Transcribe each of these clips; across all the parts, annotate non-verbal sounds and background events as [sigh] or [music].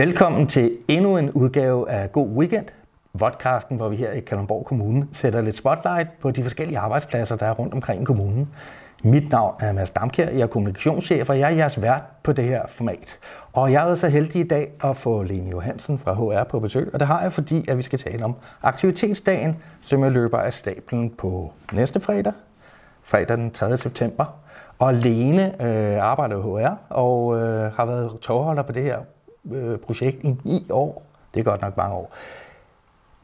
Velkommen til endnu en udgave af God Weekend, vodcasten, hvor vi her i Kalundborg Kommune sætter lidt spotlight på de forskellige arbejdspladser, der er rundt omkring i kommunen. Mit navn er Mads Damkjær, jeg er kommunikationschef, og jeg er jeres vært på det her format. Og jeg er så heldig i dag at få Lene Johansen fra HR på besøg, og det har jeg, fordi at vi skal tale om aktivitetsdagen, som jeg løber af stablen på næste fredag, fredag den 3. september. Og Lene øh, arbejder i HR og øh, har været tårholder på det her øh, projekt i ni år. Det er godt nok mange år.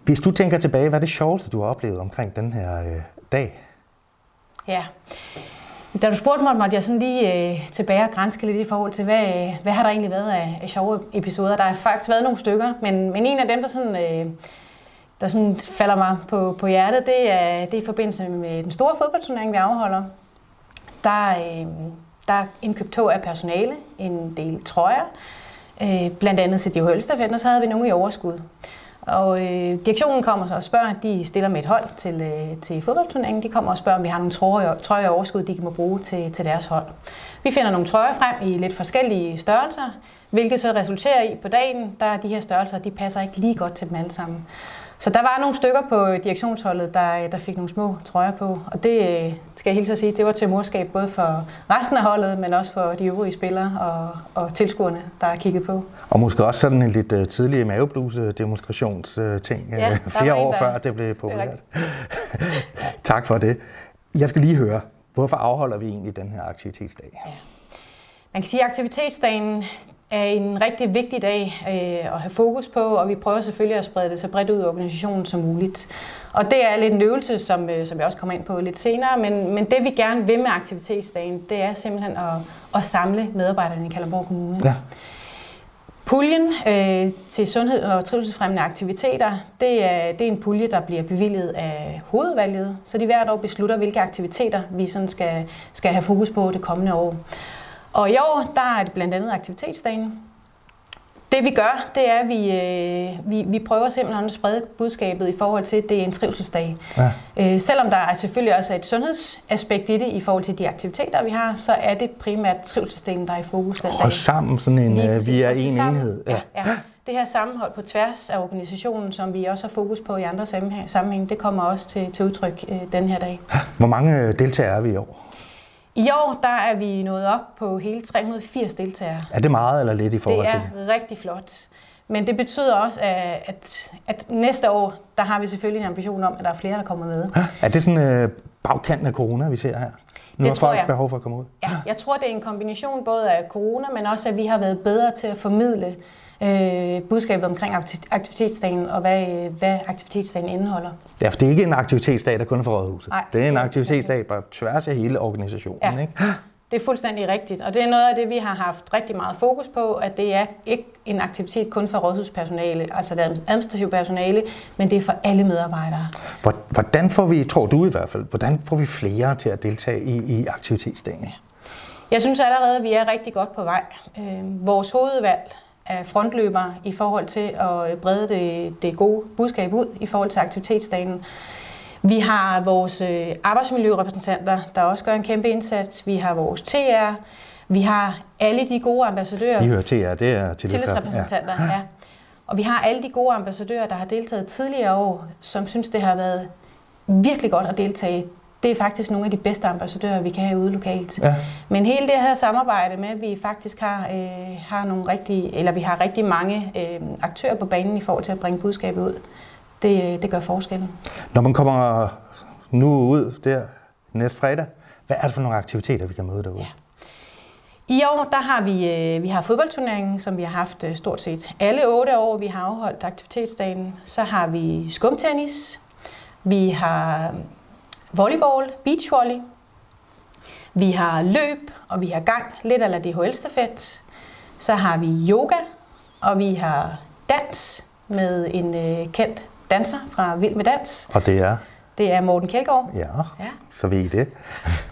Hvis du tænker tilbage, hvad er det sjoveste, du har oplevet omkring den her øh, dag? Ja. Da du spurgte mig, måtte jeg sådan lige øh, tilbage og grænske lidt i forhold til, hvad, øh, hvad har der egentlig været af, af sjove episoder. Der har faktisk været nogle stykker, men, men en af dem, der sådan, øh, der sådan falder mig på, på hjertet, det er, det er i forbindelse med den store fodboldturnering, vi afholder. Der, øh, der er indkøbt tog af personale, en del trøjer, øh, blandt andet til de Hølstafetten, og så havde vi nogle i overskud. Og øh, direktionen kommer så og spørger, de stiller med et hold til, øh, til fodboldturneringen, de kommer og spørger, om vi har nogle trøjer, trøjer overskud, de kan må bruge til, til deres hold. Vi finder nogle trøjer frem i lidt forskellige størrelser, hvilket så resulterer i på dagen, der de her størrelser, de passer ikke lige godt til dem alle sammen. Så der var nogle stykker på direktionsholdet, der, der fik nogle små trøjer på, og det skal jeg hilse at sige, det var til morskab både for resten af holdet, men også for de øvrige spillere og, og tilskuerne, der er kigget på. Og måske også sådan en lidt uh, tidlig mavebluse demonstrationsting, uh, ja, flere år der, før det blev populært. Det [laughs] tak for det. Jeg skal lige høre, hvorfor afholder vi egentlig den her aktivitetsdag? Ja. Man kan sige, at aktivitetsdagen er en rigtig vigtig dag øh, at have fokus på, og vi prøver selvfølgelig at sprede det så bredt ud i organisationen som muligt. Og det er lidt en øvelse, som, øh, som jeg også kommer ind på lidt senere, men, men det vi gerne vil med aktivitetsdagen, det er simpelthen at, at samle medarbejderne i Kalundborg Kommune. Ja. Puljen øh, til sundhed og trivselsfremmende aktiviteter, det er, det er en pulje, der bliver bevilget af hovedvalget, så de hvert år beslutter, hvilke aktiviteter vi sådan skal, skal have fokus på det kommende år. Og i år, der er det blandt andet aktivitetsdagen. Det vi gør, det er, at vi, øh, vi, vi prøver simpelthen at sprede budskabet i forhold til, at det er en trivselsdag. Ja. Øh, selvom der er selvfølgelig også et sundhedsaspekt i det, i forhold til de aktiviteter, vi har, så er det primært trivselsdagen, der er i fokus den. Og sammen, sådan en, øh, vi er en enhed. Ja. Ja, ja. Det her sammenhold på tværs af organisationen, som vi også har fokus på i andre sammenhæng, det kommer også til, til udtryk øh, den her dag. Hvor mange øh, deltagere er vi i år? I år der er vi nået op på hele 380 deltagere. Er det meget eller lidt i forhold til det? Det er rigtig flot. Men det betyder også, at, at næste år, der har vi selvfølgelig en ambition om, at der er flere, der kommer med. Er det sådan øh, bagkanten af corona, vi ser her? Nu det har folk jeg. behov for at komme ud? Ja, jeg tror, det er en kombination både af corona, men også, at vi har været bedre til at formidle øh, budskabet omkring aktivitetsdagen, og hvad, hvad aktivitetsdagen indeholder. Ja, for det er ikke en aktivitetsdag, der kun er for Rådhuset. Nej, det er en aktivitetsdag på tværs af hele organisationen. Ja. Ikke? [gasps] Det er fuldstændig rigtigt, og det er noget af det, vi har haft rigtig meget fokus på, at det er ikke en aktivitet kun for rådhuspersonale, altså det administrative personale, men det er for alle medarbejdere. Hvordan får vi, tror du i hvert fald, hvordan får vi flere til at deltage i, i aktivitetsdagen? Jeg synes allerede, at vi er rigtig godt på vej. Øh, vores hovedvalg af frontløbere i forhold til at brede det, det gode budskab ud i forhold til aktivitetsdagen. Vi har vores øh, arbejdsmiljørepræsentanter, der også gør en kæmpe indsats. Vi har vores TR. Vi har alle de gode ambassadører. Vi hører TR, det er tillidsrepræsentanter. Ja. ja. Og vi har alle de gode ambassadører, der har deltaget tidligere år, som synes, det har været virkelig godt at deltage det er faktisk nogle af de bedste ambassadører, vi kan have ude lokalt. Ja. Men hele det her samarbejde med, at vi faktisk har, øh, har nogle rigtig, eller vi har rigtig mange øh, aktører på banen i forhold til at bringe budskabet ud, det, det gør forskellen. Når man kommer nu ud der næste fredag, hvad er det for nogle aktiviteter, vi kan møde derude? Ja. I år der har vi, øh, vi har fodboldturneringen, som vi har haft øh, stort set alle otte år, vi har afholdt aktivitetsdagen. Så har vi skumtennis, vi har volleyball, beachvolley. Vi har løb, og vi har gang, lidt eller DHL-stafet. Så har vi yoga, og vi har dans med en øh, kendt danser fra Vild med Dans. Og det er? Det er Morten Kjeldgaard. Ja, ja. så ved I det.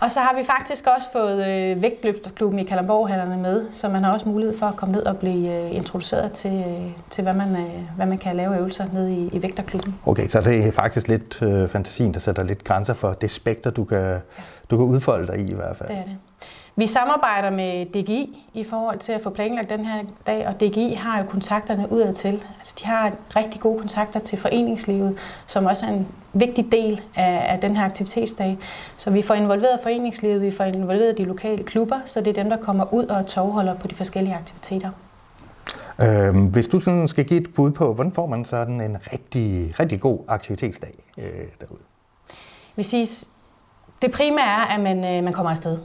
og så har vi faktisk også fået øh, vægtløfterklubben i Kalamborghallerne med, så man har også mulighed for at komme ned og blive øh, introduceret til, øh, til hvad, man, øh, hvad man kan lave øvelser nede i, i vægterklubben. Okay, så det er faktisk lidt øh, fantasien, der sætter lidt grænser for det spekter, du kan, ja. du kan udfolde dig i i hvert fald. Det er det. Vi samarbejder med DGI i forhold til at få planlagt den her dag, og DGI har jo kontakterne udad til. Altså, de har rigtig gode kontakter til foreningslivet, som også er en vigtig del af, af den her aktivitetsdag. Så vi får involveret foreningslivet, vi får involveret de lokale klubber, så det er dem, der kommer ud og togholder på de forskellige aktiviteter. Øhm, hvis du sådan skal give et bud på, hvordan får man sådan en rigtig, rigtig god aktivitetsdag øh, derude? Vi siger, det primære er, at man, øh, man kommer afsted.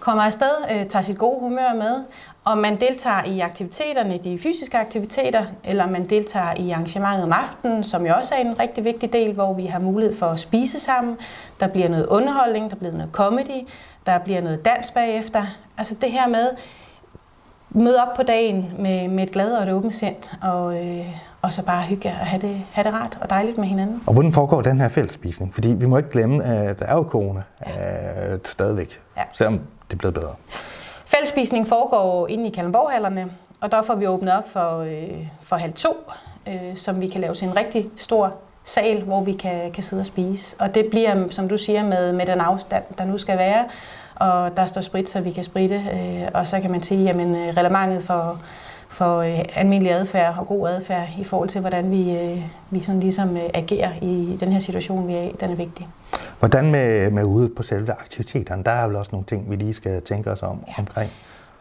Kommer afsted, øh, tager sit gode humør med, og man deltager i aktiviteterne, de fysiske aktiviteter, eller man deltager i arrangementet om aftenen, som jo også er en rigtig vigtig del, hvor vi har mulighed for at spise sammen. Der bliver noget underholdning, der bliver noget comedy, der bliver noget dans bagefter. Altså det her med, møde op på dagen med, med et glad og et åbent sind, og, øh, og så bare hygge og have det, have det rart og dejligt med hinanden. Og hvordan foregår den her fællesspisning? Fordi vi må ikke glemme, at der er jo corona ja. øh, stadigvæk, ja. selvom det er blevet bedre. Fællesspisning foregår inde i Kalundborghallerne, og der får vi åbnet op for, øh, for halv to, øh, som vi kan lave til en rigtig stor sal, hvor vi kan, kan sidde og spise. Og det bliver, som du siger, med, med den afstand, der nu skal være, og der står sprit, så vi kan spritte. Øh, og så kan man sige, at øh, relevantet for, for øh, almindelig adfærd og god adfærd i forhold til, hvordan vi, øh, vi sådan ligesom øh, agerer i den her situation, vi er i, den er vigtig. Hvordan med, med ude på selve aktiviteterne? Der er vel også nogle ting, vi lige skal tænke os om ja. omkring.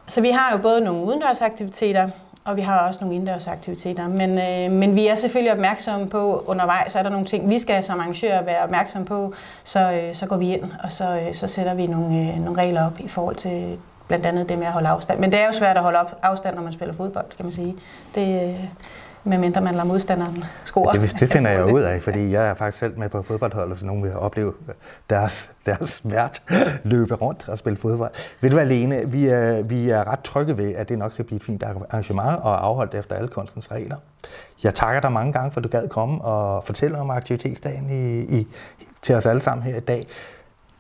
Så vi har jo både nogle udendørsaktiviteter, og vi har også nogle indendørsaktiviteter. Men, øh, men vi er selvfølgelig opmærksomme på undervejs, er der nogle ting, vi skal som arrangør være opmærksom på, så, øh, så går vi ind, og så, øh, så sætter vi nogle, øh, nogle regler op i forhold til blandt andet det med at holde afstand. Men det er jo svært at holde op afstand, når man spiller fodbold, kan man sige. Det, øh, medmindre man lader modstanderen score. Ja, det, det finder jeg ud af, fordi jeg er faktisk selv med på fodboldhold, så nogen vil opleve deres, deres vært løbe rundt og spille fodbold. Ved du hvad, Lene, vi er, vi er ret trygge ved, at det nok skal blive et fint arrangement og afholdt efter alle kunstens regler. Jeg takker dig mange gange, for du gad komme og fortælle om aktivitetsdagen i, i, til os alle sammen her i dag.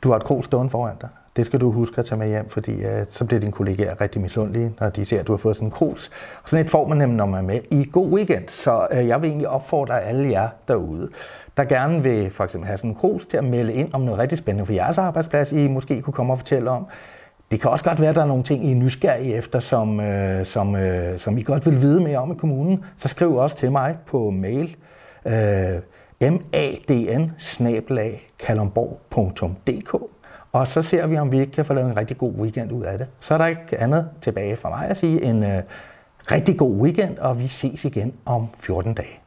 Du har et krog stående foran dig. Det skal du huske at tage med hjem, fordi uh, så bliver dine kollegaer rigtig misundelige, når de ser, at du har fået sådan en krus. Og sådan et får man nemlig, når man er med i God Weekend. Så uh, jeg vil egentlig opfordre alle jer derude, der gerne vil for eksempel have sådan en krus til at melde ind om noget rigtig spændende for jeres arbejdsplads, I måske kunne komme og fortælle om. Det kan også godt være, at der er nogle ting, I er nysgerrige efter, som, uh, som, uh, som I godt vil vide mere om i kommunen. Så skriv også til mig på mail. Uh, madn og så ser vi, om vi ikke kan få lavet en rigtig god weekend ud af det. Så er der ikke andet tilbage for mig at sige en øh, rigtig god weekend, og vi ses igen om 14 dage.